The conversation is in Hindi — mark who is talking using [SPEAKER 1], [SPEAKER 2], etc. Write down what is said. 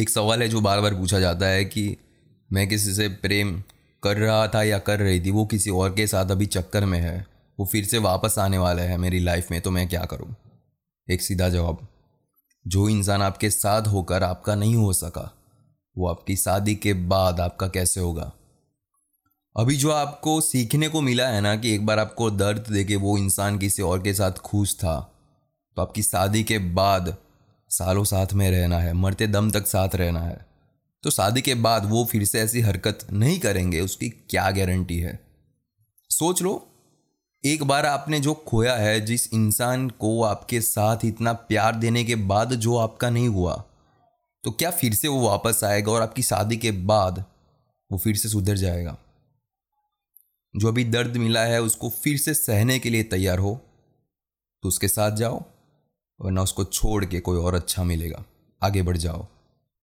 [SPEAKER 1] एक सवाल है जो बार बार पूछा जाता है कि मैं किसी से प्रेम कर रहा था या कर रही थी, वो किसी और के साथ अभी चक्कर में है, वो फिर से वापस आने वाला है मेरी लाइफ में तो मैं क्या करूँ? एक सीधा जवाब, जो इंसान आपके साथ होकर आपका नहीं हो सका, वो आपकी शादी के बाद आपका कैसे होगा? अभी जो आपको सीखने को मिला है ना कि एक बार आपको दर्द देके वो इंसान किसी और के साथ खुश था तो आपकी शादी के बाद सालों साथ में रहना है, मरते दम तक साथ रहना है। तो शादी के बाद वो फिर से ऐसी हरकत नहीं करेंगे, उसकी क्या गारंटी है? सोच लो, एक बार आपने जो खोया है, जिस इंसान को आपके साथ इतना प्यार देने के बाद जो आपका नहीं हुआ तो क्या फिर से वो वापस आएगा और आपकी शादी के बाद वो फिर से सुधर जाएगा? जो अभी दर्द मिला है, उसको फिर से सहने के लिए तैयार हो तो उसके साथ जाओ। वरना उसको छोड़ के कोई और अच्छा मिलेगा। आगे बढ़ जाओ।